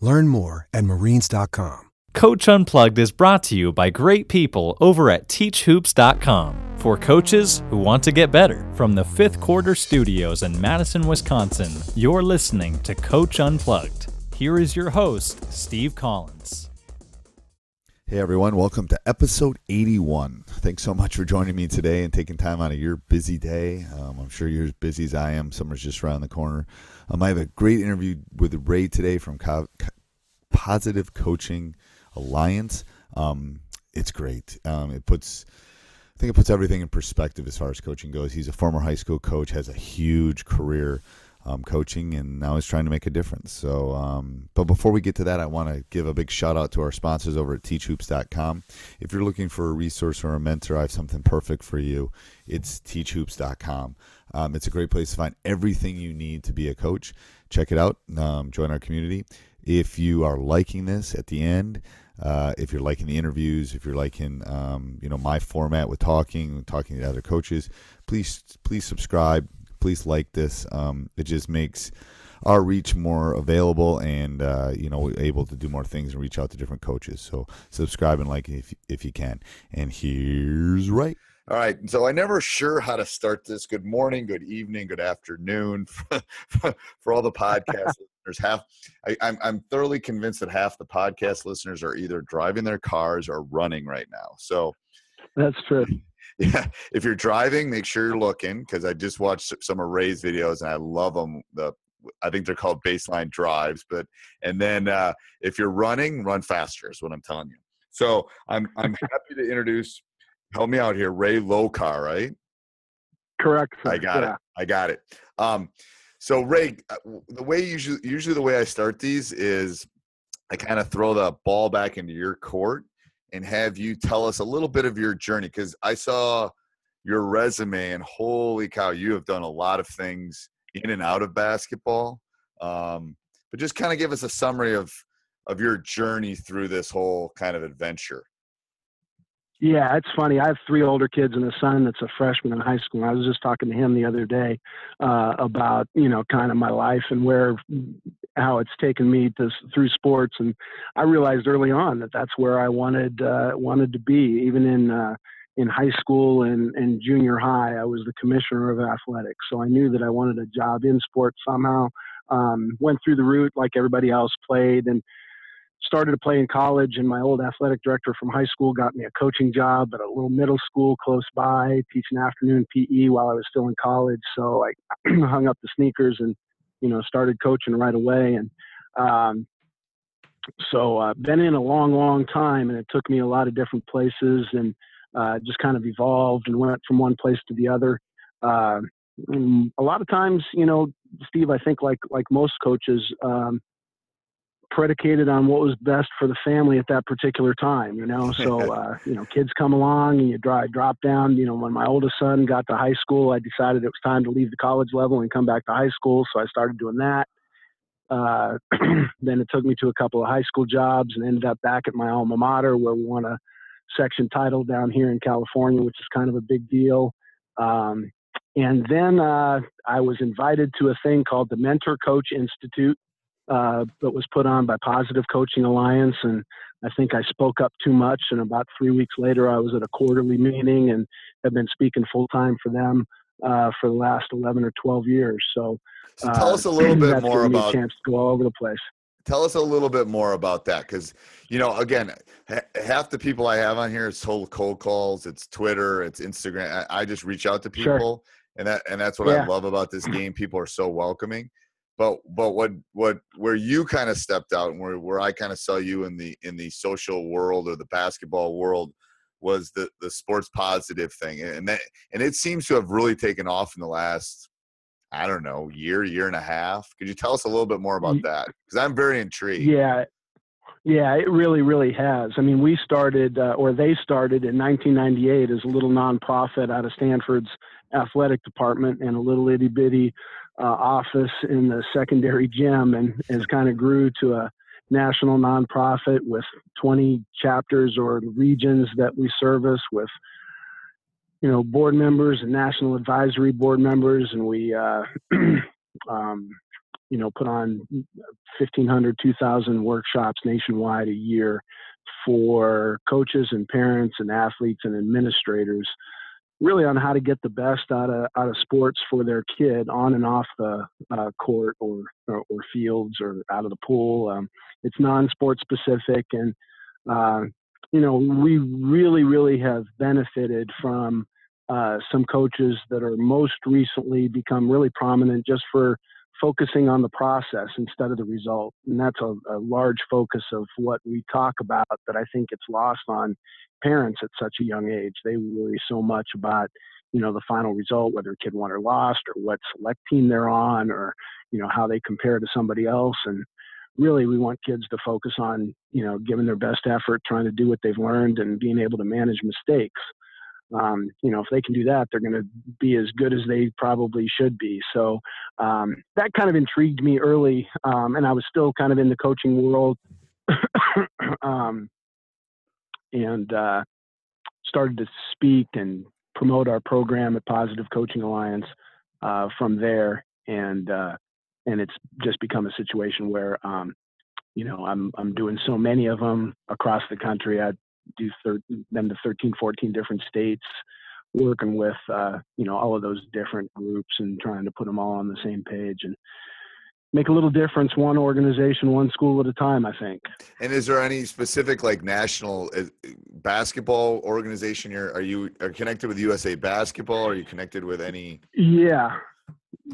Learn more at marines.com. Coach Unplugged is brought to you by great people over at teachhoops.com for coaches who want to get better. From the fifth quarter studios in Madison, Wisconsin, you're listening to Coach Unplugged. Here is your host, Steve Collins. Hey everyone, welcome to episode 81. Thanks so much for joining me today and taking time out of your busy day. Um, I'm sure you're as busy as I am. Summer's just around the corner. Um, I have a great interview with Ray today from Co- Positive Coaching Alliance. Um, it's great. Um, it puts, I think it puts everything in perspective as far as coaching goes. He's a former high school coach, has a huge career um, coaching, and now he's trying to make a difference. So, um, but before we get to that, I want to give a big shout out to our sponsors over at teachhoops.com. If you're looking for a resource or a mentor, I have something perfect for you. It's teachhoops.com. Um, it's a great place to find everything you need to be a coach. Check it out. Um, join our community. If you are liking this at the end, uh, if you're liking the interviews, if you're liking um, you know my format with talking, talking to other coaches, please please subscribe. Please like this. Um, it just makes our reach more available and uh, you know able to do more things and reach out to different coaches. So subscribe and like if if you can. And here's right. All right. So I never sure how to start this. Good morning, good evening, good afternoon for all the podcast listeners. Half, I, I'm I'm thoroughly convinced that half the podcast listeners are either driving their cars or running right now. So that's true. Yeah, if you're driving, make sure you're looking because I just watched some of Ray's videos and I love them. The I think they're called baseline drives, but and then uh, if you're running, run faster is what I'm telling you. So I'm I'm happy to introduce help me out here, Ray Lokar, right? Correct. Sir. I got yeah. it. I got it. Um, so Ray, uh, the way usually usually the way I start these is I kind of throw the ball back into your court and have you tell us a little bit of your journey because I saw your resume and holy cow, you have done a lot of things in and out of basketball. Um, but just kind of give us a summary of of your journey through this whole kind of adventure. Yeah, it's funny. I have three older kids and a son that's a freshman in high school. I was just talking to him the other day uh, about you know kind of my life and where how it's taken me to through sports, and I realized early on that that's where I wanted uh, wanted to be. Even in uh, in high school and, and junior high, I was the commissioner of athletics, so I knew that I wanted a job in sports somehow. Um, went through the route like everybody else played and started to play in college and my old athletic director from high school got me a coaching job at a little middle school close by teaching afternoon pe while i was still in college. So i hung up the sneakers and you know started coaching right away. And um, so uh, been in a long long time and it took me a lot of different places and uh, just kind of evolved and went from one place to the other. Uh, a lot of times you know steve i think like like most coaches um, predicated on what was best for the family at that particular time, you know. So, uh, you know, kids come along and you drive drop down. You know, when my oldest son got to high school, I decided it was time to leave the college level and come back to high school. So I started doing that. Uh, then it took me to a couple of high school jobs and ended up back at my alma mater where we won a section title down here in California, which is kind of a big deal. Um, and then uh, I was invited to a thing called the Mentor Coach Institute uh, that was put on by Positive Coaching Alliance. And I think I spoke up too much. And about three weeks later, I was at a quarterly meeting and have been speaking full time for them uh, for the last 11 or 12 years. So, so tell us a little bit more about a chance to go all over the place tell us a little bit more about that because you know again ha- half the people i have on here it's cold calls it's twitter it's instagram i, I just reach out to people sure. and that and that's what yeah. i love about this game people are so welcoming but but what what where you kind of stepped out and where, where i kind of saw you in the in the social world or the basketball world was the the sports positive thing and that and it seems to have really taken off in the last I don't know, year, year and a half. Could you tell us a little bit more about that? Because I'm very intrigued. Yeah. Yeah, it really, really has. I mean, we started, uh, or they started in 1998 as a little nonprofit out of Stanford's athletic department and a little itty bitty uh, office in the secondary gym, and has kind of grew to a national nonprofit with 20 chapters or regions that we service with you know, board members and national advisory board members, and we, uh, um, you know, put on 1,500, 2,000 workshops nationwide a year for coaches and parents and athletes and administrators, really on how to get the best out of out of sports for their kid on and off the uh, court or, or, or fields or out of the pool. Um, it's non-sport specific and uh, you know, we really, really have benefited from uh, some coaches that are most recently become really prominent just for focusing on the process instead of the result. And that's a, a, large focus of what we talk about that I think it's lost on parents at such a young age. They worry so much about, you know, the final result, whether a kid won or lost, or what select team they're on, or, you know, how they compare to somebody else. And really we want kids to focus on you know giving their best effort trying to do what they've learned and being able to manage mistakes um, you know if they can do that they're going to be as good as they probably should be so um, that kind of intrigued me early um, and i was still kind of in the coaching world um, and uh, started to speak and promote our program at positive coaching alliance uh, from there and uh, and it's just become a situation where um, you know I'm I'm doing so many of them across the country. I do thir- them to 13, 14 different states, working with uh, you know all of those different groups and trying to put them all on the same page and make a little difference one organization one school at a time i think. And is there any specific like national uh, basketball organization you're are you are connected with usa basketball? Are you connected with any yeah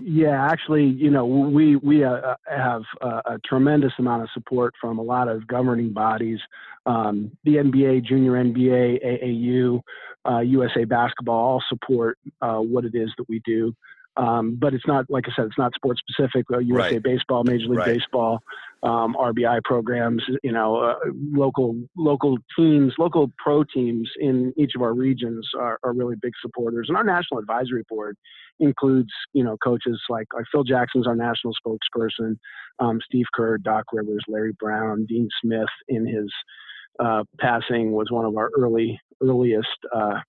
yeah, actually, you know, we we uh, uh, have a, a, tremendous amount of support from a lot of governing bodies, um, the NBA, Junior NBA, AAU, uh, USA Basketball, all support uh, what it is that we do. Um, but it's not, like I said, it's not sports specific. Uh, USA right. Baseball, Major League right. Baseball, um, RBI programs, you know, uh, local local teams, local pro teams in each of our regions are, are really big supporters, and our national advisory board includes you know coaches like, like Phil Jackson's our national spokesperson, um, Steve Kerr, Doc Rivers, Larry Brown, Dean Smith in his uh, passing was one of our early earliest uh,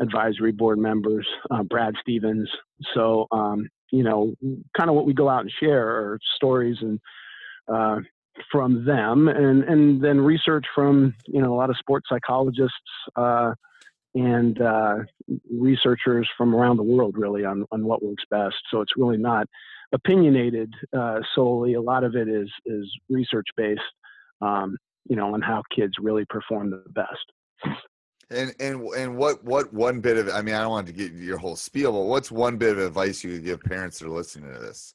advisory board members, uh, Brad Stevens. So um, you know, kind of what we go out and share are stories and uh, from them, and and then research from you know a lot of sports psychologists uh, and uh, researchers from around the world really on, on what works best. So it's really not opinionated uh, solely. A lot of it is is research based, um, you know, on how kids really perform the best. And and and what what one bit of I mean I don't want to get your whole spiel, but what's one bit of advice you would give parents that are listening to this?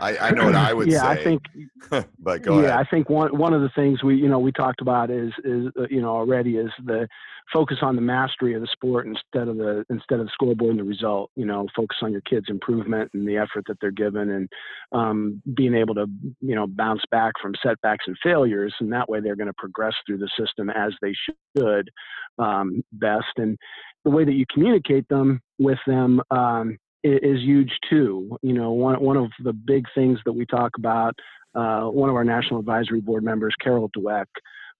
I, I know what I would yeah, say. I think. but go yeah, ahead. I think one one of the things we you know we talked about is is uh, you know already is the focus on the mastery of the sport instead of the instead of the scoreboard and the result. You know, focus on your kids' improvement and the effort that they're given, and um, being able to you know bounce back from setbacks and failures, and that way they're going to progress through the system as they should um, best. And the way that you communicate them with them um, is huge too. You know, one one of the big things that we talk about. Uh, one of our national advisory board members, Carol Dweck,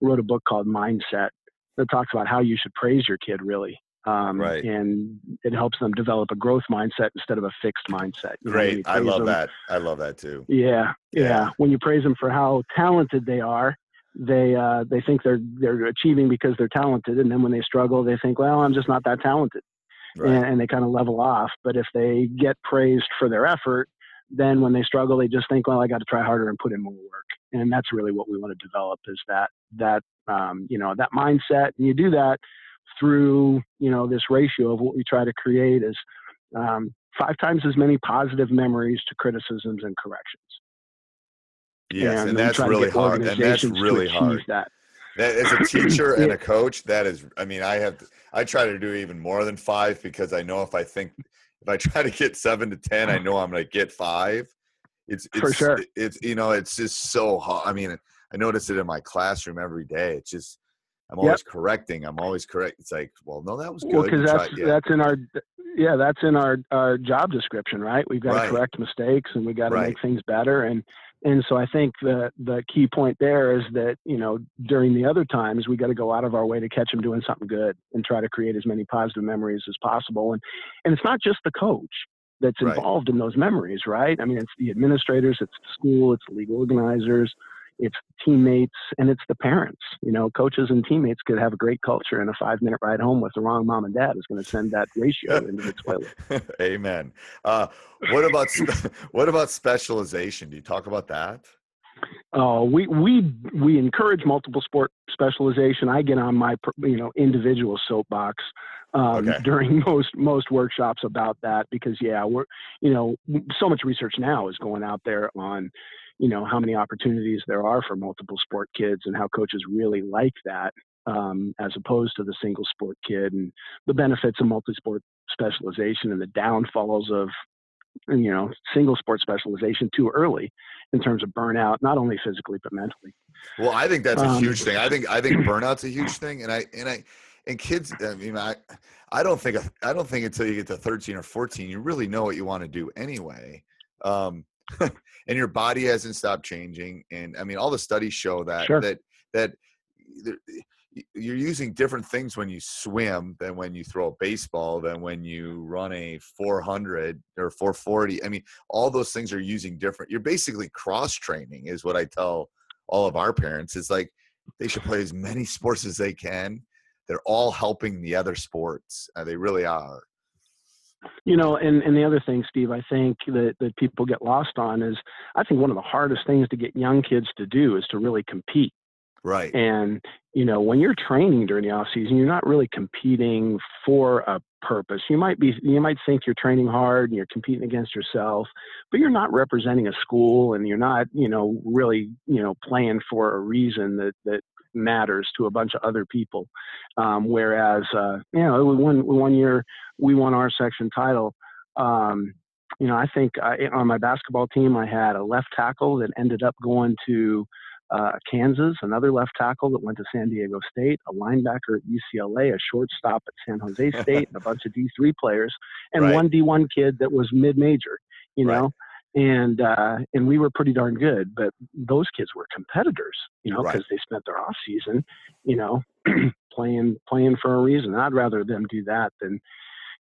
wrote a book called Mindset, that talks about how you should praise your kid really. Um, Right. And it helps them develop a growth mindset instead of a fixed mindset. You know, Great. I love them- that. I love that too. Yeah, Yeah. yeah, When you praise them for how talented they are, they uh, they think they're they're achieving because they're talented, and then when they struggle, they think, well, I'm just not that talented, Right. and, and they kind of level off. But if they get praised for their effort, then when they struggle, they just think, well, I got to try harder and put in more work, and that's really what we want to develop is that that um, you know that mindset, and you do that through you know this ratio of what we try to create is um, five times as many positive memories to criticisms and corrections. yes, and, we that's really hard. And that's really hard. That. That, as a teacher and a coach, that is. I mean, I have. I try to do even more than five because I know if I think if I try to get seven to ten, I know I'm going to get five. It's, it's For sure. It's you know, it's just so hard. I mean, I notice it in my classroom every day. It's just I'm always correcting. I'm always correct. It's like, well, no, that was good. Well, because that's yeah. that's in our yeah that's in our our job description, right? We've got Right. to correct mistakes and we got to Right. make things better. And and so I think the the key point there is that you know during the other times we got to go out of our way to catch them doing something good and try to create as many positive memories as possible. And and it's not just the coach that's Right. involved in those memories, right? I mean, it's the administrators, it's the school, it's the league organizers, it's teammates, and it's the parents. You know, coaches and teammates could have a great culture, and a five minute ride home with the wrong mom and dad is going to send that ratio into the toilet. Amen. Uh, what about what about specialization? Do you talk about that? Uh, we we we encourage multiple sport specialization. I get on my you know individual soapbox um, Okay. during most most workshops about that because yeah we're you know so much research now is going out there on you know how many opportunities there are for multiple sport kids and how coaches really like that um, as opposed to the single sport kid and the benefits of multi-sport specialization and the downfalls of you know single sport specialization too early in terms of burnout not only physically but mentally Well, I think that's a Um, huge thing. I think I think burnout's a huge thing, and I and I and kids. I mean, I I don't think I don't think until you get to thirteen or fourteen, you really know what you want to do anyway. Um, and your body hasn't stopped changing, and I mean, all the studies show that Sure. that that you're using different things when you swim than when you throw a baseball than when you run a 400 or 440 i mean all those things are using different you're basically cross training is what i tell all of our parents is like they should play as many sports as they can. They're all helping the other sports uh, they really are you know and, and the other thing steve i think that, that people get lost on is i think one of the hardest things to get young kids to do is to really compete. Right. And you know when you're training during the off season you're not really competing for a purpose. You might be you might think you're training hard and you're competing against yourself but you're not representing a school and you're not you know really you know playing for a reason that that matters to a bunch of other people um, whereas uh, you know one one year we won our section title um, you know i think I, on my basketball team i had a left tackle that ended up going to uh, Kansas, another left tackle that went to San Diego State, a linebacker at UCLA, a shortstop at San Jose State, and a bunch of D3 players, and Right. one D1 kid that was mid-major, you Right. know. And uh, and we were pretty darn good, but those kids were competitors, you know, Right. because they spent their off season, you know, playing playing for a reason. I'd rather them do that than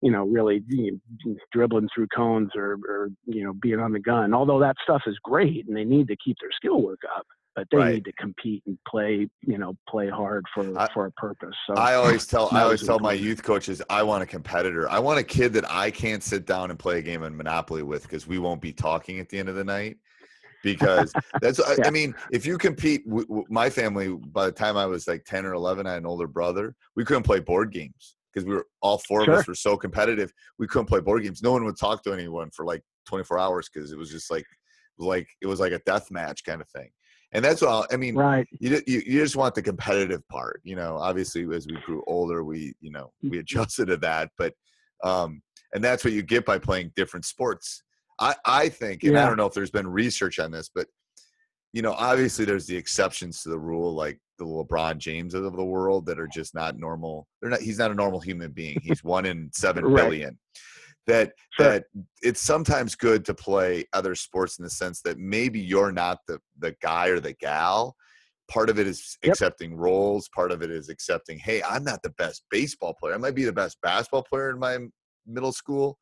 you know, really you know, dribbling through cones or, or, you know, being on the gun. Although that stuff is great and they need to keep their skill work up, but they Right. need to compete and play, you know, play hard for I- for a purpose. So I always tell I always tell my youth coaches I want a competitor. I want a kid that I can't sit down and play a game of Monopoly with because we won't be talking at the end of the night. Because that's I, Yeah. I mean, if you compete, w- w- my family by the time I was like ten or eleven, I had an older brother. We couldn't play board games because we were all four of us were so competitive. We couldn't play board games. No one would talk to anyone for like twenty four hours because it was just like like it was like a death match kind of thing. And that's all. I mean, right. you, you you just want the competitive part you know obviously as we grew older we you know we adjusted to that but um and that's what you get by playing different sports i i think and i don't know if there's been research on this but you know obviously there's the exceptions to the rule like the lebron james of the world that are just not normal they're not he's not a normal human being he's one in seven Right. billion. That Sure. that it's sometimes good to play other sports in the sense that maybe you're not the the guy or the gal. Part of it is Yep. accepting roles. Part of it is accepting hey i'm not the best baseball player. I might be the best basketball player in my middle school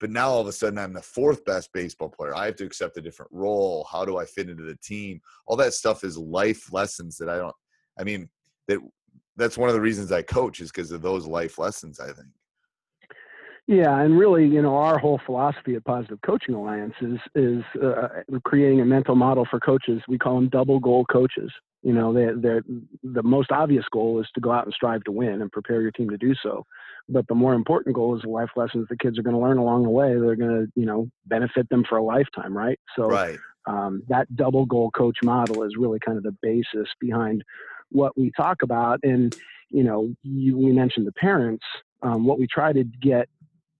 but now all of a sudden i'm the fourth best baseball player. I have to accept a different role. How do i fit into the team? All that stuff is life lessons that i don't i mean that that's one of the reasons i coach is because of those life lessons i think Yeah, and really, you know, our whole philosophy at Positive Coaching Alliance is is uh, creating a mental model for coaches. We call them double goal coaches. You know, they they're the most obvious goal is to go out and strive to win and prepare your team to do so. But the more important goal is the life lessons the kids are going to learn along the way. They're going to, you know, benefit them for a lifetime, right? So right um, that double goal coach model is really kind of the basis behind what we talk about. And you know, you, we mentioned the parents. Um, what we try to get,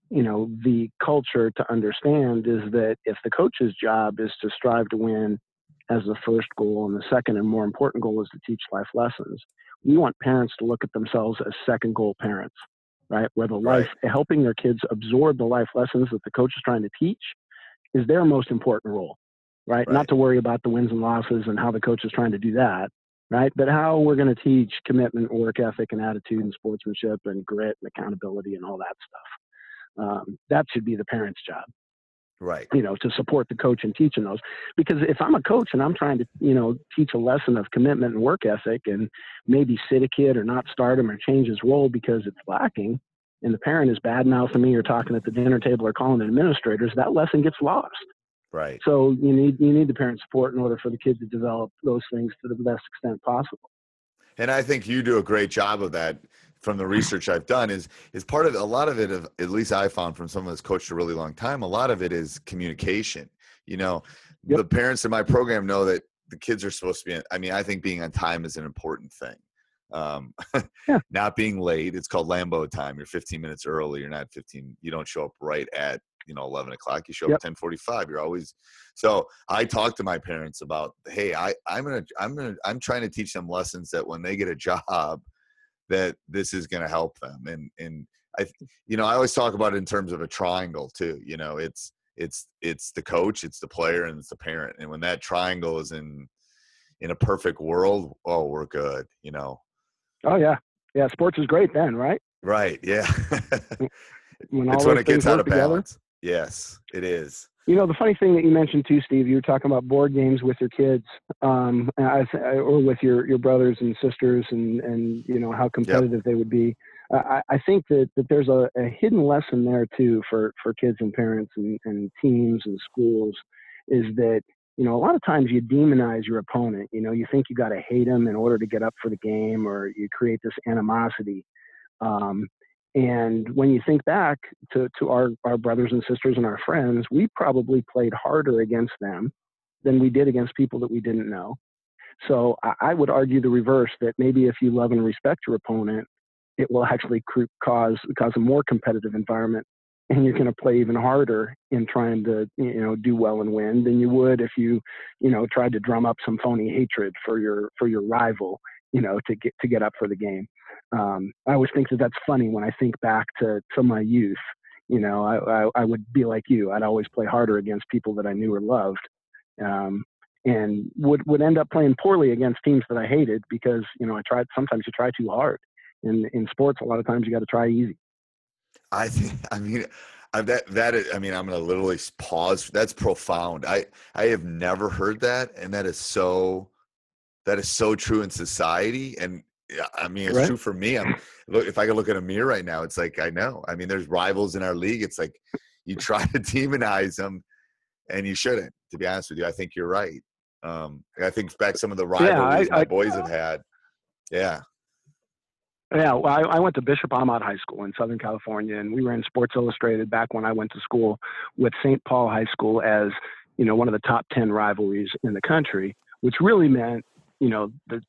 you know, the culture to understand is that if the coach's job is to strive to win as the first goal, and the second and more important goal is to teach life lessons, we want parents to look at themselves as second goal parents, right? Where the life helping their kids absorb the life lessons that the coach is trying to teach is their most important role right? Right. Not to worry about the wins and losses and how the coach is trying to do that, right? But how we're going to teach commitment, work ethic, and attitude, and sportsmanship, and grit, and accountability, and all that stuff. Um, that should be the parent's job, right you know, to support the coach in teaching those. Because if I'm a coach and I'm trying to, you know, teach a lesson of commitment and work ethic, and maybe sit a kid or not start him or change his role because it's lacking, and the parent is bad mouthing me or talking at the dinner table or calling the administrators, that lesson gets lost. right So you need you need the parent support in order for the kid to develop those things to the best extent possible. and i think you do a great job of that from the research i've done is is part of a lot of it of at least i found from someone that's coached a really long time a lot of it is communication you know Yep. the parents in my program know that the kids are supposed to be i mean i think being on time is an important thing um Yeah. not being late it's called lambo time you're 15 minutes early you're not 15 you don't show up right at you know 11 o'clock you show up at 1045 you're always so i talk to my parents about hey i i'm gonna i'm gonna i'm trying to teach them lessons that when they get a job that this is gonna help them and and i mm. you know i always talk about it in terms of a triangle too you know it's it's it's the coach it's the player and it's the parent and when that triangle is in in a perfect world oh we're good you know Oh yeah, yeah. Sports is great then, right? right yeah When all it's when it things gets out of together. balance yes it is You know, the funny thing that you mentioned too, Steve, you were talking about board games with your kids, um, I, or with your, your brothers and sisters, and, and you know how competitive they would be. I, I think that, that there's a, a hidden lesson there too for, for kids and parents and, and teams and schools, is that you know a lot of times you demonize your opponent. You know, you think you got to hate them in order to get up for the game, or you create this animosity. Um, and when you think back to, to our, our brothers and sisters and our friends, we probably played harder against them than we did against people that we didn't know. So I, I would argue the reverse that maybe if you love and respect your opponent, it will actually cause cause a more competitive environment, and you're going to play even harder in trying to you know do well and win than you would if you you know tried to drum up some phony hatred for your for your rival you know to get to get up for the game um, I always think that that's funny when I think back to, to my youth. You know, I, I, I would be like you. I'd always play harder against people that I knew or loved, um, and would would end up playing poorly against teams that I hated because you know I tried. Sometimes you try too hard. In in sports, a lot of times you got to try easy. I think. I mean, uh, that that is, I mean, I'm gonna literally pause. That's profound. I I have never heard that, and that is so. That is so true in society, and yeah, I mean, it's Right. true for me. I'm look if I could look in a mirror right now, it's like I know. I mean, there's rivals in our league. It's like you try to demonize them, and you shouldn't. To be honest with you, I think you're right. Um, I think back some of the Yeah, I- rivalries my I- boys have had. Yeah, Yeah, well, I, I went to Bishop Amat High School in Southern California, and we ran Sports Illustrated back when I went to school with St. Paul High School as you know one of the top ten rivalries in the country, which really meant you know the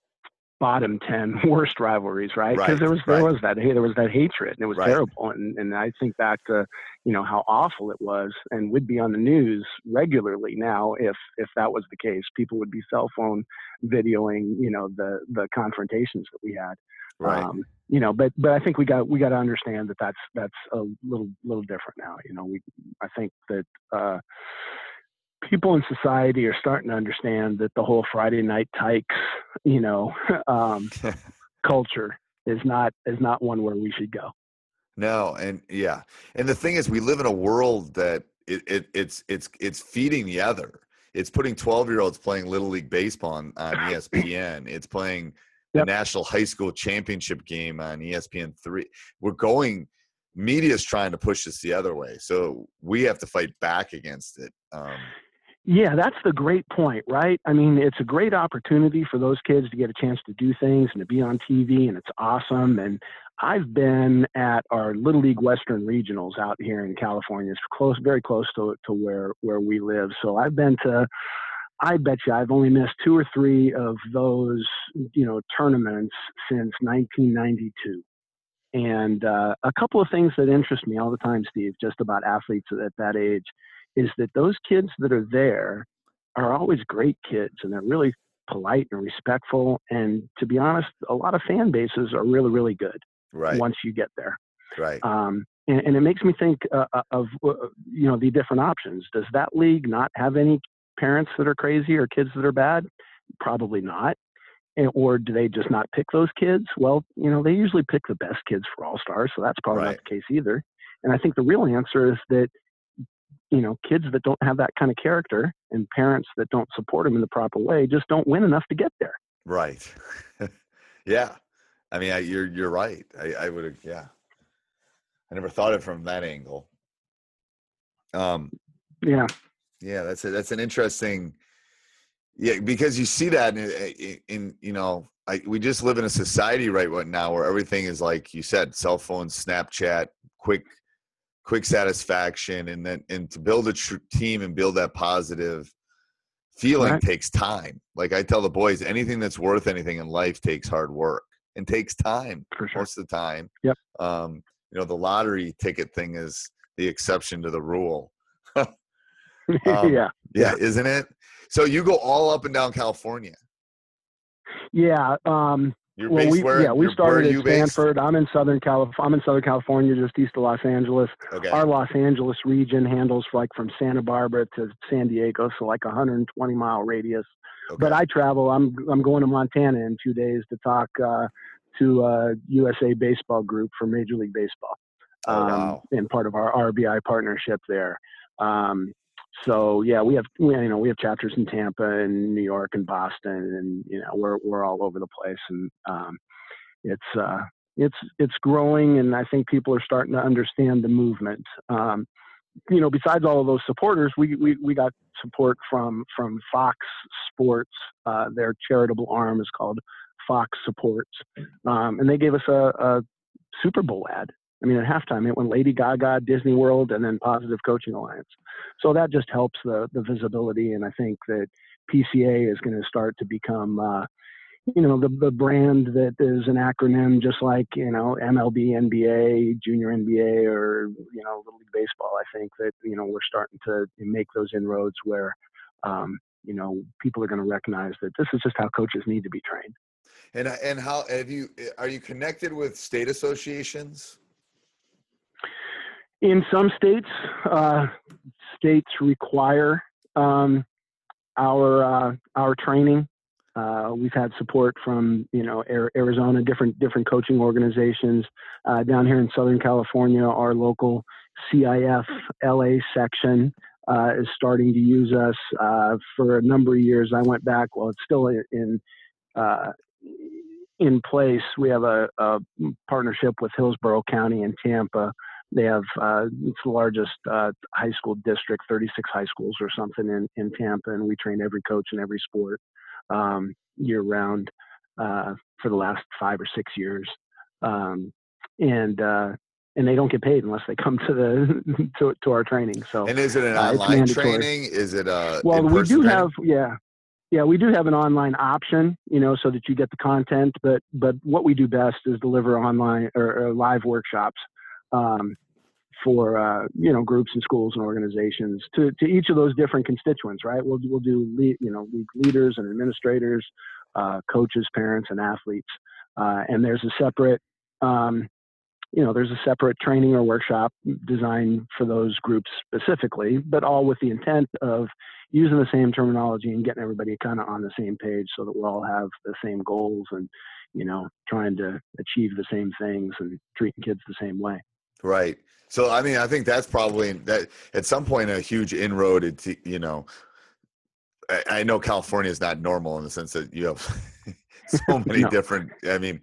bottom ten worst rivalries, right? Because Right, there was there right. was that hey, there was that hatred, and it was Right. terrible. And and I think back to you know how awful it was, and would be on the news regularly now if if that was the case. People would be cell phone videoing you know the the confrontations that we had. right. Um, you know, but but I think we got we got to understand that that's that's a little little different now. You know, we I think that uh, people in society are starting to understand that the whole Friday night tykes, you know, um, culture is not is not one where we should go. No, and yeah, and the thing is, we live in a world that it, it it's it's it's feeding the other. It's putting twelve year olds playing little league baseball on, on ESPN. It's playing the national high school championship game on ESPN three. We're going. Media's trying to push us the other way, so we have to fight back against it. Um, yeah, that's the great point, right? I mean, it's a great opportunity for those kids to get a chance to do things and to be on TV, and it's awesome. And I've been at our Little League Western Regionals out here in California. It's close, very close to, to where, where we live. So I've been to, I bet you I've only missed two or three of those, you know, tournaments since 1992. And uh, a couple of things that interest me all the time, Steve, just about athletes at that age is that those kids that are there are always great kids and they're really polite and respectful. And to be honest, a lot of fan bases are really, really good right. once you get there. Right. Um, and, and, it makes me think uh, uh of uh, you know the different options. Does that league not have any parents that are crazy or kids that are bad? Probably not. And, or do they just not pick those kids? Well, you know they usually pick the best kids for all stars, so that's probably right. not the case either. And I think the real answer is that you know, kids that don't have that kind of character and parents that don't support them in the proper way just don't win enough to get there. Right. yeah. I mean, I, you're you're right. I, I would have. Yeah. I never thought it from that angle. Um. Yeah. Yeah, that's a, that's an interesting. Yeah, because you see that in, in, in you know, I, we just live in a society right now where everything is like you said, cell phones, Snapchat, quick quick satisfaction and then and to build a tr- team and build that positive feeling right. takes time. Like i tell the boys anything that's worth anything in life takes hard work and takes time sure. most of the time. Yep. Um you know the lottery ticket thing is the exception to the rule. Um, yeah. yeah yeah. isn't it? So you go all up and down california. Yeah um you're well, we, where, yeah, we started at Stanford. Based? I'm in Southern California. I'm in Southern California, just east of Los Angeles. Okay. Our Los Angeles region handles like from Santa Barbara to San Diego, so like 120 mile radius. Okay. But I travel. I'm I'm going to Montana in two days to talk uh, to uh, USA Baseball Group for Major League Baseball. Um, oh, wow. And part of our RBI partnership there. Um, so yeah, we have you know we have chapters in Tampa and New York and Boston, and you know we're we're all over the place, and um, it's uh, it's it's growing, and I think people are starting to understand the movement. Um, you know, besides all of those supporters, we we, we got support from from Fox Sports. Uh, their charitable arm is called Fox Supports, um, and they gave us a, a Super Bowl ad I mean, at halftime, it went Lady Gaga, Disney World, and then Positive Coaching Alliance. So that just helps the the visibility, and I think that PCA is going to start to become, uh, you know, the the brand that is an acronym, just like you know MLB, NBA, Junior NBA, or you know Little League Baseball. I think that you know we're starting to make those inroads where. Um, you know, people are going to recognize that this is just how coaches need to be trained. And and how have you? Are you connected with state associations? In some states, uh, states require um, our uh, our training. Uh, we've had support from you know Arizona, different different coaching organizations uh, down here in Southern California. Our local CIF LA section uh, is starting to use us uh, for a number of years. I went back. Well, it's still in in place. We have a, a partnership with Hillsborough County in Tampa they have uh, it's the largest uh, high school district, 36 high schools or something in, in Tampa, and we train every coach in every sport um, year round uh, for the last five or six years, um, and uh, and they don't get paid unless they come to the to, to our training. So and is it an uh, online training? Is it a well? We do training? have yeah. Yeah, we do have an online option, you know, so that you get the content. But but what we do best is deliver online or, or live workshops um, for uh, you know groups and schools and organizations to, to each of those different constituents. Right? We'll we'll do lead, you know leaders and administrators, uh, coaches, parents, and athletes. Uh, and there's a separate um, you know, there's a separate training or workshop designed for those groups specifically, but all with the intent of using the same terminology and getting everybody kind of on the same page so that we all have the same goals and, you know, trying to achieve the same things and treating kids the same way. Right. So, I mean, I think that's probably that at some point a huge inroad into, you know, I, I know California is not normal in the sense that you have so many no. different, I mean,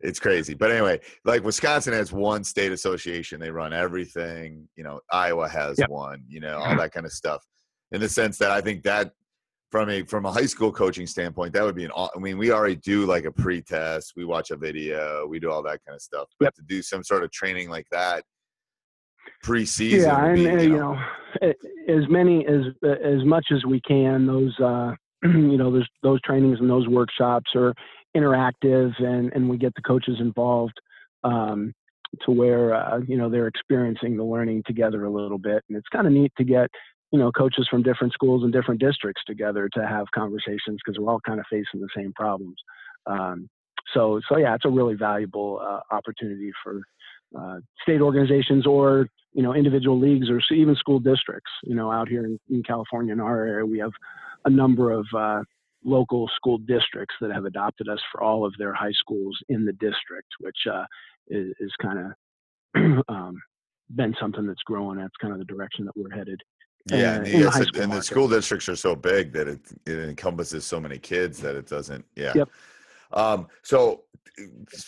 it's crazy. But anyway, like Wisconsin has one state association. They run everything. You know, Iowa has yep. one. You know, all mm-hmm. that kind of stuff. In the sense that I think that from a from a high school coaching standpoint, that would be an. I mean, we already do like a pre-test. We watch a video. We do all that kind of stuff. But yep. to do some sort of training like that preseason, yeah, and be, you, know, as many as as much as we can. Those uh, you know, those those trainings and those workshops are interactive and, and we get the coaches involved um, to where, uh, you know, they're experiencing the learning together a little bit. And it's kind of neat to get, you know, coaches from different schools and different districts together to have conversations because we're all kind of facing the same problems. Um, so, so yeah, it's a really valuable uh, opportunity for uh, state organizations or you know individual leagues or even school districts. You know, out here in, in California in our area, we have a number of uh, local school districts that have adopted us for all of their high schools in the district, which uh, is, is kind of um, been something that's growing. That's kind of the direction that we're headed. Yeah, and, yes, the and the school districts are so big that it, it encompasses so many kids that it doesn't. Yeah. Yep. Um, so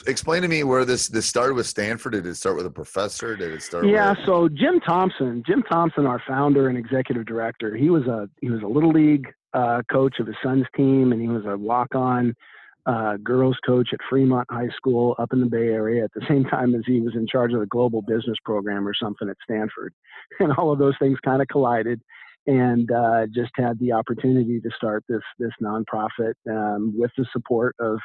explain to me where this this started with Stanford. Did it start with a professor? Did it start? Yeah. With... So Jim Thompson, Jim Thompson, our founder and executive director, he was a he was a little league uh, coach of his son's team, and he was a walk on uh, girls coach at Fremont High School up in the Bay Area at the same time as he was in charge of the global business program or something at Stanford. And all of those things kind of collided and uh, just had the opportunity to start this this nonprofit um, with the support of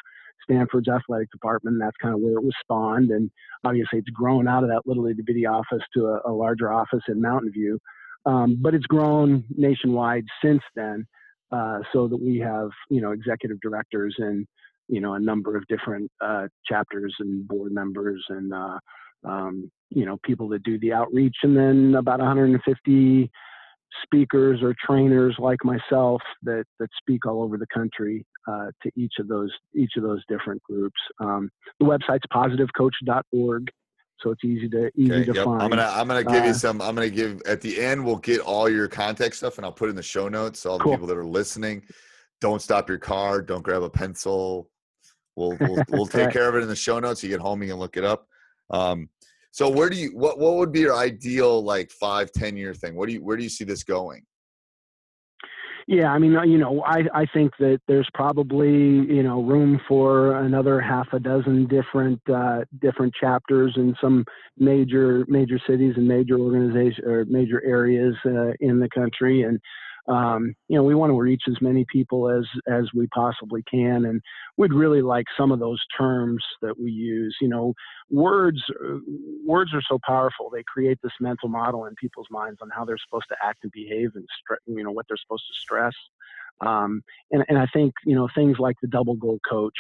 Stanford's athletic department. That's kind of where it was spawned, and obviously it's grown out of that little itty bitty office to a, a larger office in Mountain View. Um, but it's grown nationwide since then, uh, so that we have you know executive directors and you know a number of different uh, chapters and board members and uh, um, you know people that do the outreach, and then about 150 speakers or trainers like myself that that speak all over the country uh, to each of those each of those different groups. Um, the website's positivecoach.org, so it's easy to easy okay, to yep. find. I'm gonna I'm gonna give uh, you some. I'm gonna give at the end. We'll get all your contact stuff, and I'll put it in the show notes. So all the people that are listening, don't stop your car. Don't grab a pencil. We'll we'll, we'll take right. care of it in the show notes. You get home, you can look it up. Um, so where do you what what would be your ideal like five ten year thing? What do you where do you see this going? Yeah, I mean, uh, you know, I I think that there's probably you know room for another half a dozen different uh, different chapters in some major major cities and major organizations or major areas uh, in the country, and um, you know, we want to reach as many people as as we possibly can, and we'd really like some of those terms that we use. You know, words uh, words are so powerful; they create this mental model in people's minds on how they're supposed to act and behave, and you know what they're supposed to stress. Um, and and I think you know things like the double goal coach.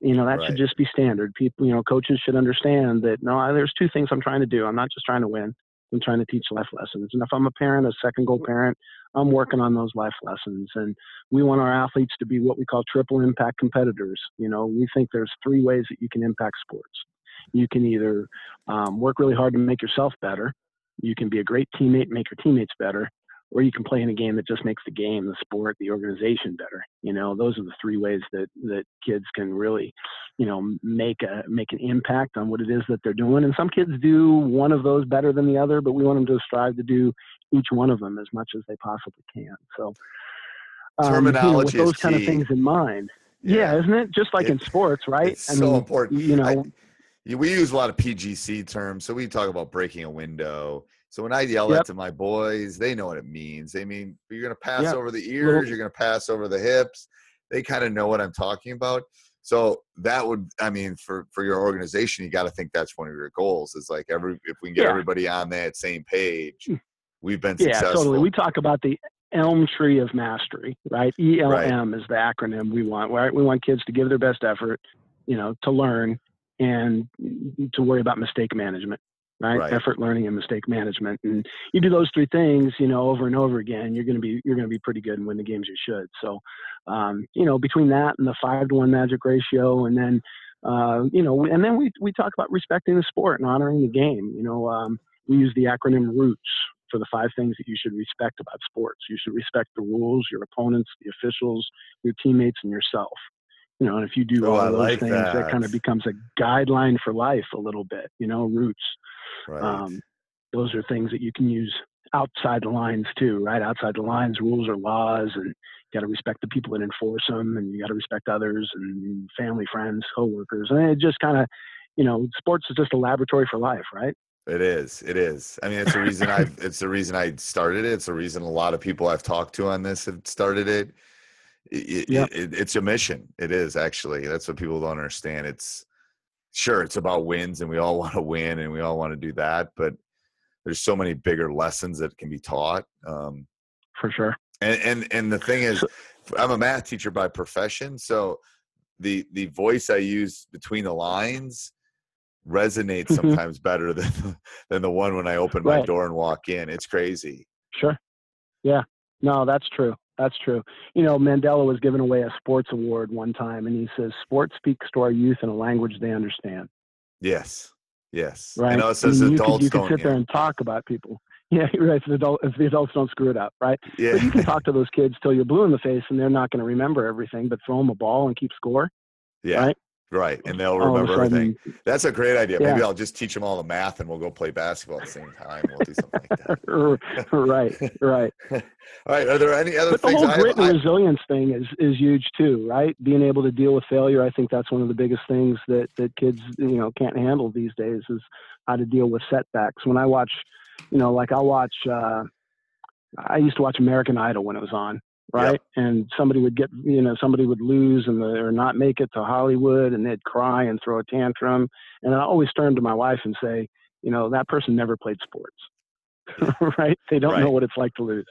You know that right. should just be standard. People, you know, coaches should understand that. No, there's two things I'm trying to do. I'm not just trying to win. I'm trying to teach life lessons. And if I'm a parent, a second goal parent, I'm working on those life lessons. And we want our athletes to be what we call triple impact competitors. You know, we think there's three ways that you can impact sports. You can either um, work really hard to make yourself better. You can be a great teammate, make your teammates better, or you can play in a game that just makes the game, the sport, the organization better. You know, those are the three ways that that kids can really, you know, make a make an impact on what it is that they're doing. And some kids do one of those better than the other, but we want them to strive to do each one of them as much as they possibly can. So, um, terminology you know, with those kind of things in mind. Yeah. yeah, isn't it? Just like it, in sports, right? It's I so mean, important. You know. I, we use a lot of PGC terms, so we talk about breaking a window so when I yell yep. that to my boys, they know what it means. They mean you're going to pass yep. over the ears, you're going to pass over the hips. They kind of know what I'm talking about. So that would, I mean, for for your organization, you got to think that's one of your goals. Is like every if we can get yeah. everybody on that same page, hmm. we've been successful. Yeah, totally. We talk about the Elm Tree of Mastery, right? ELM right. is the acronym we want. Right? We want kids to give their best effort, you know, to learn and to worry about mistake management right? Right. Effort learning and mistake management. And you do those three things, you know, over and over again, you're going to be, you're going to be pretty good and win the games you should. So, um, you know, between that and the five to one magic ratio, and then, uh, you know, and then we, we talk about respecting the sport and honoring the game. You know, um, we use the acronym ROOTS for the five things that you should respect about sports. You should respect the rules, your opponents, the officials, your teammates, and yourself. You know, and if you do Oh, all I those like things, that. that. kind of becomes a guideline for life a little bit. You know, roots. Right. Um, those are things that you can use outside the lines too, right? Outside the lines, rules or laws, and you got to respect the people that enforce them, and you got to respect others and family, friends, coworkers, and it just kind of, you know, sports is just a laboratory for life, right? It is. It is. I mean, it's the reason I. It's the reason I started it. It's the reason a lot of people I've talked to on this have started it. It, Yep. it- it's a mission. It is actually. That's what people don't understand. It's sure it's about wins, and we all want to win, and we all want to do that. But there's so many bigger lessons that can be taught. Um, For sure. and and and the thing is, I'm a math teacher by profession, so the the voice I use between the lines resonates Mhm. sometimes better than than the one when I open my door and walk in. It's crazy. Sure. Yeah. No, that's true. That's true. You know, Mandela was giving away a sports award one time, and he says, "Sports speaks to our youth in a language they understand." Yes, yes. Right. I know it says I mean, you adults could, you could sit there yeah. and talk about people. Yeah, right. The, adult, if the adults don't screw it up, right? yeah. But you can talk to those kids till you're blue in the face, and they're not going to remember everything. But throw them a ball and keep score. yeah. right? Right. And they'll remember everything. That's a great idea. Maybe I'll just teach them all the math and we'll go play basketball at the same time. We'll do something like that. right, right. All right. Are there any other But the whole I, grit and resilience thing is is huge too, right? Being able to deal with failure, I think that's one of the biggest things that that kids you know can't handle these days is how to deal with setbacks. When I watch, you know, like I watch, uh, I used to watch American Idol when it was on, right? And somebody would get, you know, somebody would lose and the, or not make it to Hollywood, and they'd cry and throw a tantrum. And I always turn to my wife and say, you know, that person never played sports, right? They don't know what it's like to lose.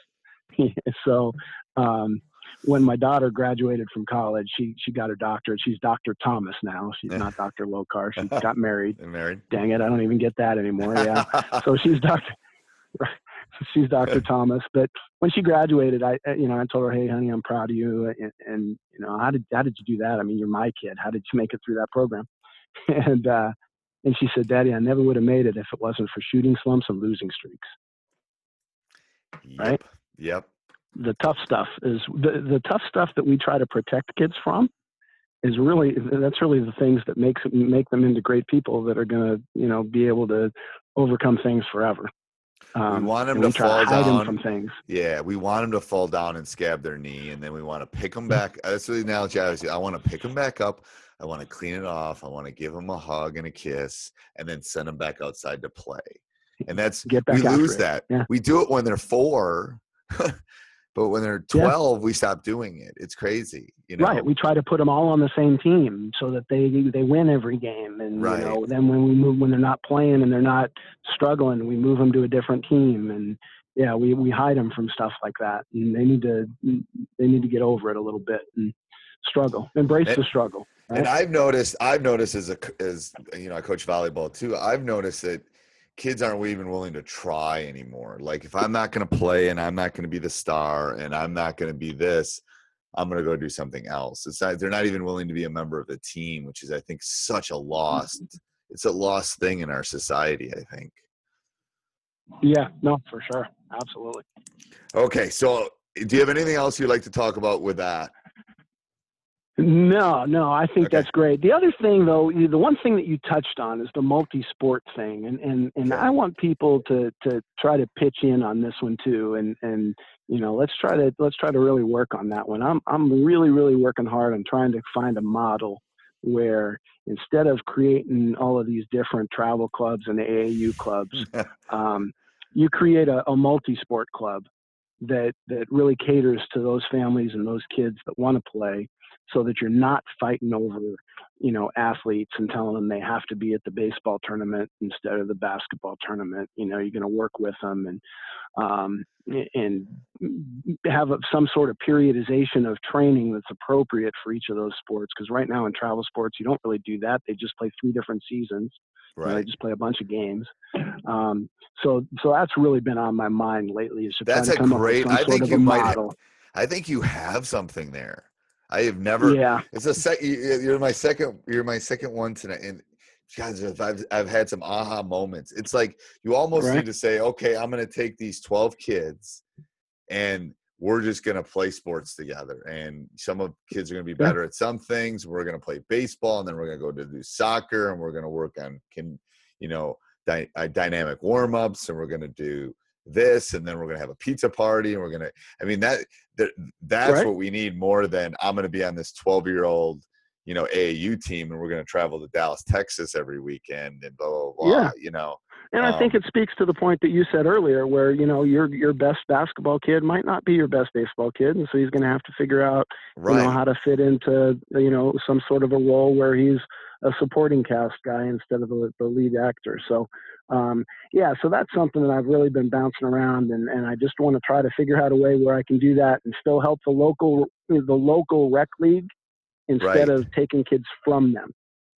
so um, when my daughter graduated from college, she she got her doctorate. She's Dr. Thomas now. She's not Dr. Lokar. She got married. Married. Dang it, I don't even get that anymore. Yeah. so she's Dr. She's Dr. Thomas. But when she graduated, I you know I told her, hey, honey, I'm proud of you. And, and you know how did how did you do that? I mean, you're my kid. How did you make it through that program? And uh, and she said, Daddy, I never would have made it if it wasn't for shooting slumps and losing streaks. Yep. Right? Yep. the tough stuff is the, the tough stuff that we try to protect kids from is really that's really the things that makes make them into great people that are going to you know be able to overcome things forever. Um, want 'em and to we try fall to hide down. them from things. Yeah, we want them to fall down and scab their knee, and then we want to pick them back. That's the analogy I was. I want to pick them back up. I want to clean it off. I want to give them a hug and a kiss, and then send them back outside to play. And that's Get back we lose it. that. Yeah. We do it when they're four, but when they're Yeah. twelve, we stop doing it. It's crazy, you know. Right. We try to put them all on the same team so that they they win every game. And Right. you know, then when we move when they're not playing and they're not struggling, we move them to a different team. And yeah, we we hide them from stuff like that. And they need to they need to get over it a little bit and struggle, embrace And- the struggle. Right? And I've noticed, I've noticed as a as you know, I coach volleyball too. I've noticed that kids aren't even willing to try anymore. Like if I'm not going to play and I'm not going to be the star and I'm not going to be this, I'm going to go do something else. It's not, they're not even willing to be a member of the team, which is I think such a lost. Mm-hmm. It's a lost thing in our society. I think. yeah, no, for sure, absolutely. Okay, so do you have anything else you'd like to talk about with that? No, no, I think Okay. that's great. The other thing, though, the one thing that you touched on is the multi-sport thing, and and and. I want people to to try to pitch in on this one too, and and you know let's try to let's try to really work on that one. I'm I'm really really working hard on trying to find a model where instead of creating all of these different travel clubs and AAU clubs, um, you create a, a multi-sport club that that really caters to those families and those kids that want to play so that you're not fighting over you know athletes and telling them they have to be at the baseball tournament instead of the basketball tournament you know you're going to work with them and um, and have some sort of periodization of training that's appropriate for each of those sports. Because right now in travel sports, you don't really do that. They just play three different seasons. Right. They just play a bunch of games. Um, so, so that's really been on my mind lately. Is to that's a great. I think you might. Have, I think you have something there. I have never. Yeah. It's a sec. You're my second. You're my second one tonight, and guys, I've I've had some aha moments. It's like you almost right. need to say, okay, I'm going to take these 12 kids, and we're just going to play sports together. And some of kids are going to be better yeah. at some things. We're going to play baseball, and then we're going to go to do soccer, and we're going to work on can you know uh, dynamic warm ups, and we're going to do this and then we're going to have a pizza party and we're going to i mean that, that that's right. what we need more than i'm going to be on this 12 year old you know aau team and we're going to travel to dallas texas every weekend and blah blah blah yeah. you know and um, I think um, it speaks to the point that you said earlier, where you know your your best basketball kid might not be your best baseball kid, and so he's going to have to figure out right. you know how to fit into you know some sort of a role where he's a supporting cast guy instead of the, the lead actor. So um, yeah, so that's something that I've really been bouncing around, and, and I just want to try to figure out a way where I can do that and still help the local the local rec league instead right. of taking kids from them.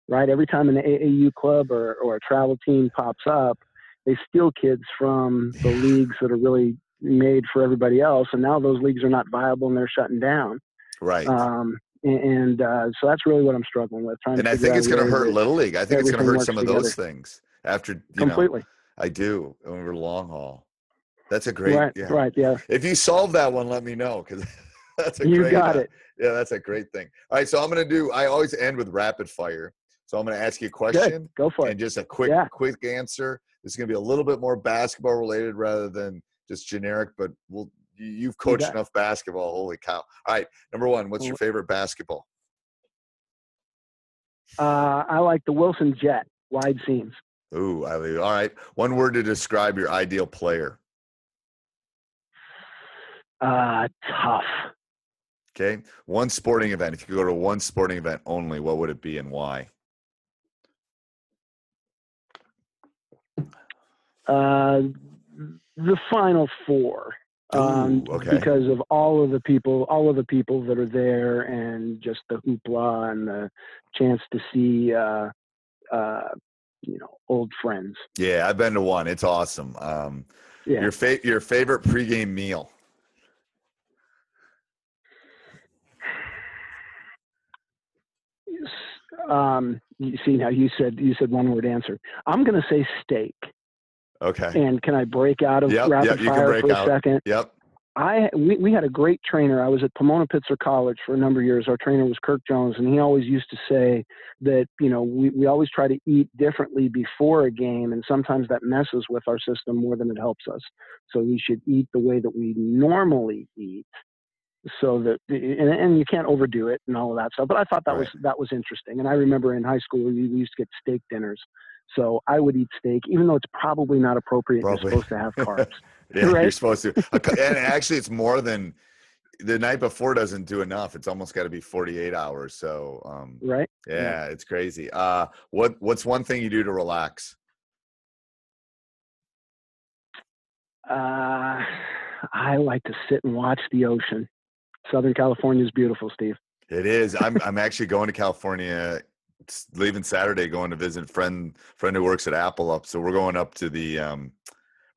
Right, every time an AAU club or, or a travel team pops up, they steal kids from the leagues that are really made for everybody else, and now those leagues are not viable and they're shutting down. Right. Um, and uh, so that's really what I'm struggling with. Trying and I think it's going to hurt Little League. I think it's going to hurt some of together. those things after you completely. Know, I do over long haul. That's a great right, yeah. right, yeah. If you solve that one, let me know because that's a you great, got uh, it. Yeah, that's a great thing. All right, so I'm gonna do. I always end with rapid fire, so I'm gonna ask you a question. Good. Go for it. And just a quick, yeah. quick answer. This is gonna be a little bit more basketball related rather than just generic, but we'll. You've coached you enough basketball. Holy cow! All right, number one, what's your favorite basketball? Uh, I like the Wilson Jet wide seams. Ooh, I leave. All right. One word to describe your ideal player. Uh, tough. Okay. One sporting event. If you could go to one sporting event only, what would it be and why? Uh, the final four. Um, Ooh, okay. because of all of the people, all of the people that are there, and just the hoopla and the chance to see uh, uh, you know old friends. Yeah, I've been to one. It's awesome. Um, yeah. Your fa- your favorite pregame meal. Um, you see now you said you said one word answer. I'm going to say steak. Okay. And can I break out of yep, rapid yep, fire for out. a second? Yep. I we, we had a great trainer. I was at Pomona Pitzer College for a number of years. Our trainer was Kirk Jones, and he always used to say that you know we, we always try to eat differently before a game, and sometimes that messes with our system more than it helps us. So we should eat the way that we normally eat, so that and, and you can't overdo it and all of that stuff. But I thought that right. was that was interesting, and I remember in high school we, we used to get steak dinners. So I would eat steak, even though it's probably not appropriate. Probably. You're supposed to have carbs. yeah, right? you're supposed to. and actually, it's more than the night before doesn't do enough. It's almost got to be 48 hours. So, um, right. Yeah, yeah, it's crazy. Uh, what What's one thing you do to relax? Uh, I like to sit and watch the ocean. Southern California is beautiful, Steve. It is. I'm I'm actually going to California leaving Saturday, going to visit friend friend who works at Apple up. So we're going up to the um,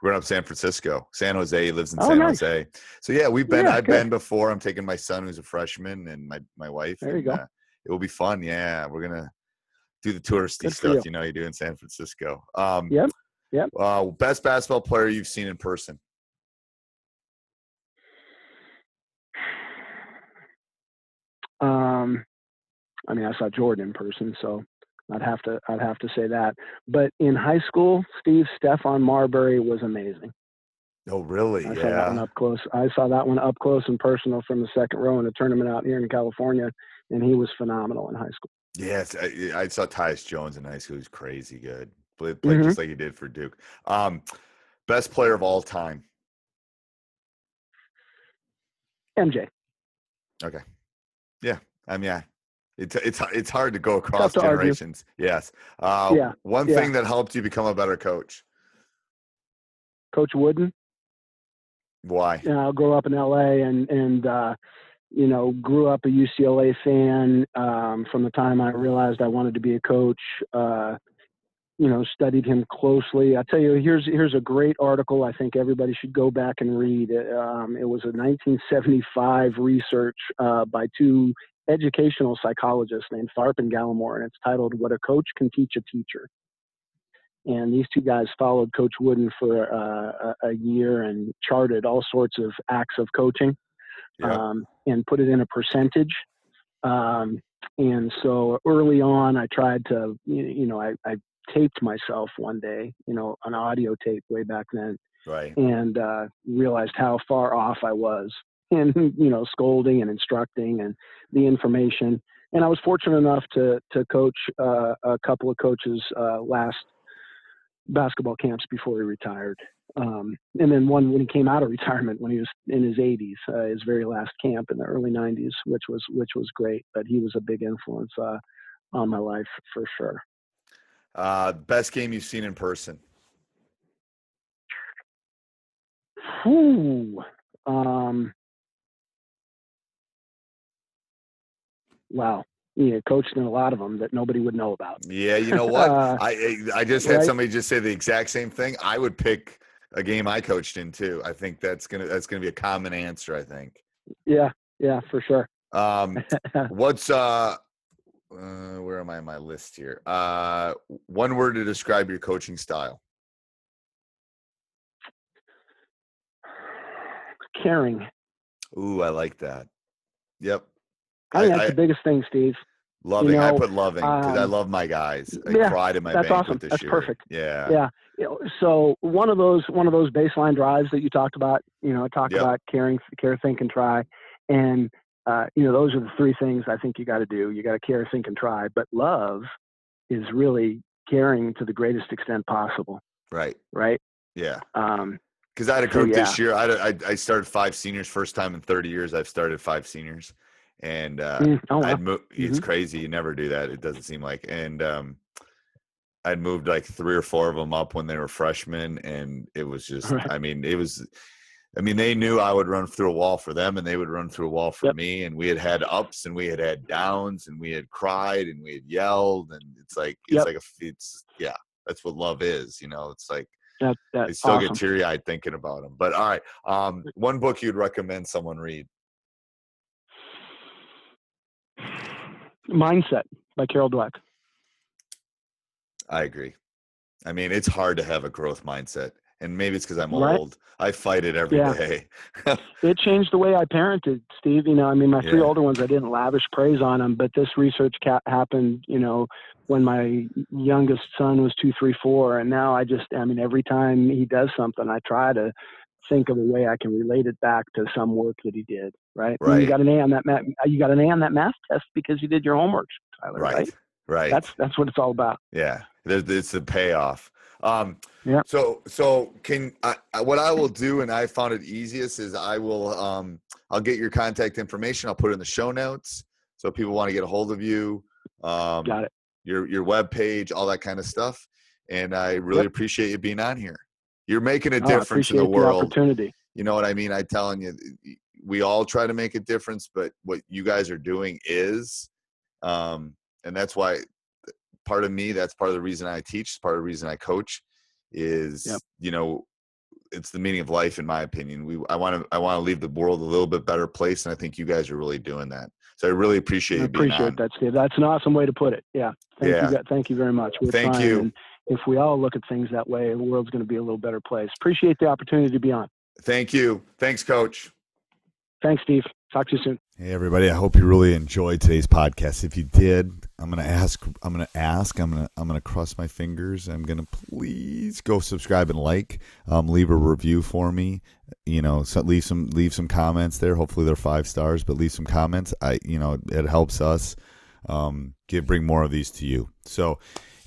we're going up San Francisco, San Jose. Lives in oh, San nice. Jose. So yeah, we've been. Yeah, I've good. been before. I'm taking my son who's a freshman and my my wife. There you and, go. Uh, it will be fun. Yeah, we're gonna do the touristy Good stuff. you. you. know, you do in San Francisco. Um, Yep. Yep. Uh, best basketball player you've seen in person. Um, I mean, I saw Jordan in person, so I'd have to I'd have to say that. But in high school, Steve Stephon Marbury was amazing. Oh, really? I saw that one yeah. up close. I saw that one up close and personal from the second row in a tournament out here in California, and he was phenomenal in high school. Yes, I, I saw Tyus Jones in high school. He's crazy good. Played, played Mhm. just like he did for Duke. Um, best player of all time. MJ. Okay. Yeah. I mean, yeah. It's it's it's hard to go across to argue. generations. Yes. Uh, Yeah, One yeah. thing that helped you become a better coach. Coach Wooden. Why? You know, I grew up in LA and and uh, you know grew up a UCLA fan um, from the time I realized I wanted to be a coach. Uh, you know, studied him closely. I tell you, here's here's a great article. I think everybody should go back and read. Um, it was a 1975 research uh, by two educational psychologist named Tharp and Gallimore, and it's titled "What a Coach Can Teach a Teacher." And these two guys followed Coach Wooden for uh, a, a year and charted all sorts of acts of coaching Yeah. um, and put it in a percentage. Um, and so early on, I tried to, you you know, I, I taped myself one day, you know, an audio tape way back then, right. and uh, realized how far off I was in, you know, scolding and instructing and the information. And I was fortunate enough to to coach uh, a couple of coaches uh, last basketball camps before he retired. Um, and then one when he came out of retirement when he was in his 80s, uh, his very last camp in the early 90s, which was which was great. But he was a big influence uh, on my life for sure. Uh, best game you've seen in person? Whew. Um, wow. Yeah, coached in a lot of them that nobody would know about. Yeah, you know what? Uh, I I I just had right? somebody just say the exact same thing. I would pick a game I coached in too. I think that's gonna that's gonna be a common answer. I think. Yeah, yeah, for sure. Um, what's uh, uh, where am I on my list here? Uh, one word to describe your coaching style. Caring. Ooh, I like that. Yep. I think I- that's I- the biggest thing, Steve. Loving. I know, put loving because I um, love my guys. I yeah, cried in my that's awesome. this That's year. perfect. Yeah. Yeah. You know, so one of those one of those baseline drives that you talked about, you know, talk Yep. about caring, care, think, and try, and uh, you know, those are the three things I think you got to do. You got to care, think, and try. But love is really caring to the greatest extent possible, Right. right? Yeah. Um, Because I had a So, group this yeah. year. I, I I started five seniors. First time in 30 years I've started five seniors, and uh, mm, oh, wow. I'd mo- It's Mhm. crazy. You never do that. It doesn't seem like. And um, I'd moved like three or four of them up when they were freshmen, and it was just. Right. I mean, it was. I mean, they knew I would run through a wall for them, and they would run through a wall for Yep. me. And we had had ups, and we had had downs, and we had cried, and we had yelled, and it's like it's Yep. like a It's yeah. That's what love is. You know, it's like that, I still awesome. get teary eyed thinking about them. But all right, um, one book you'd recommend someone read. Mindset by Carol Dweck. I agree. I mean, it's hard to have a growth mindset, and maybe it's because I'm Right. old. I fight it every Yeah. day. it changed the way I parented, Steve. You know, I mean, my three Yeah. older ones, I didn't lavish praise on them, but this research ca- happened, you know, when my youngest son was two, three, four, and now I just, I mean, every time he does something, I try to think of a way I can relate it back to some work that he did. Right. And Right. You got an A on that math. You got an A on that math test because you did your homework, Tyler. Right. right, right. That's that's what it's all about. yeah. There's it's the payoff. Um, Yeah. So so can I, what I will do, and I found it easiest is I will um I'll get your contact information. I'll put it in the show notes so people want to get a hold of you. Um, Got it. your your web page, all that kind of stuff. And I really Yep. appreciate you being on here. You're making a Oh, difference in the world. opportunity. you know what I mean? I telling you, we all try to make a difference, but what you guys are doing is, um, and that's why part of me, that's part of the reason I teach, part of the reason I coach, is Yep. you know, it's the meaning of life, in my opinion. We, I want to, I want to leave the world a little bit better place, and I think you guys are really doing that. So I really appreciate I appreciate that, Steve. That's an awesome way to put it. Yeah. Thank Yeah. you. Thank you very much. We're Thank you. and if we all look at things that way, the world's going to be a little better place. Appreciate the opportunity to be on. Thank you. Thanks, Coach. Thanks, Steve. Talk to you soon. Hey everybody, I hope you really enjoyed today's podcast. If you did, I'm going to ask I'm going to ask, I'm going to I'm going to cross my fingers. I'm going to please go subscribe and like, um, leave a review for me. You know, so leave some leave some comments there. Hopefully they're 5 stars, but leave some comments. I you know, it helps us um give bring more of these to you. So,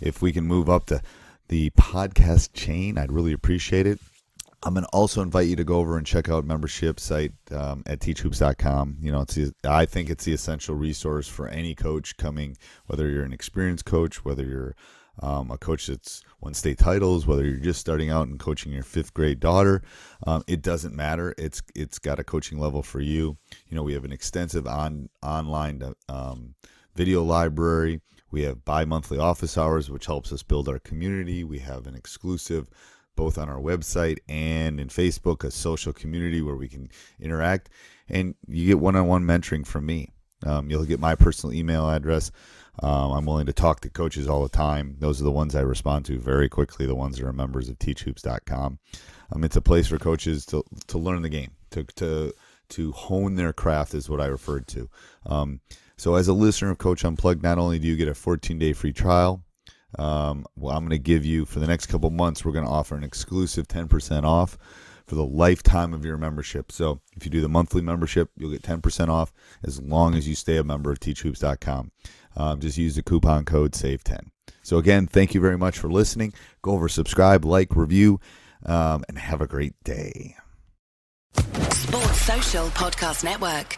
if we can move up the the podcast chain, I'd really appreciate it. I'm going to also invite you to go over and check out membership site um, at teachhoops.com. You know, it's I think it's the essential resource for any coach coming, whether you're an experienced coach, whether you're um, a coach that's won state titles, whether you're just starting out and coaching your fifth grade daughter, um, it doesn't matter. It's it's got a coaching level for you. You know, we have an extensive on online um, video library. We have bi-monthly office hours, which helps us build our community. We have an exclusive both on our website and in Facebook, a social community where we can interact. And you get one on one mentoring from me. Um, you'll get my personal email address. Um, I'm willing to talk to coaches all the time. Those are the ones I respond to very quickly, the ones that are members of teachhoops.com. Um, it's a place for coaches to, to learn the game, to, to, to hone their craft, is what I referred to. Um, so, as a listener of Coach Unplugged, not only do you get a 14 day free trial, um, well, I'm going to give you for the next couple months, we're going to offer an exclusive 10% off for the lifetime of your membership. So if you do the monthly membership, you'll get 10% off as long as you stay a member of teachhoops.com. Um, just use the coupon code SAVE10. So again, thank you very much for listening. Go over, subscribe, like, review, um, and have a great day. Sports Social Podcast Network.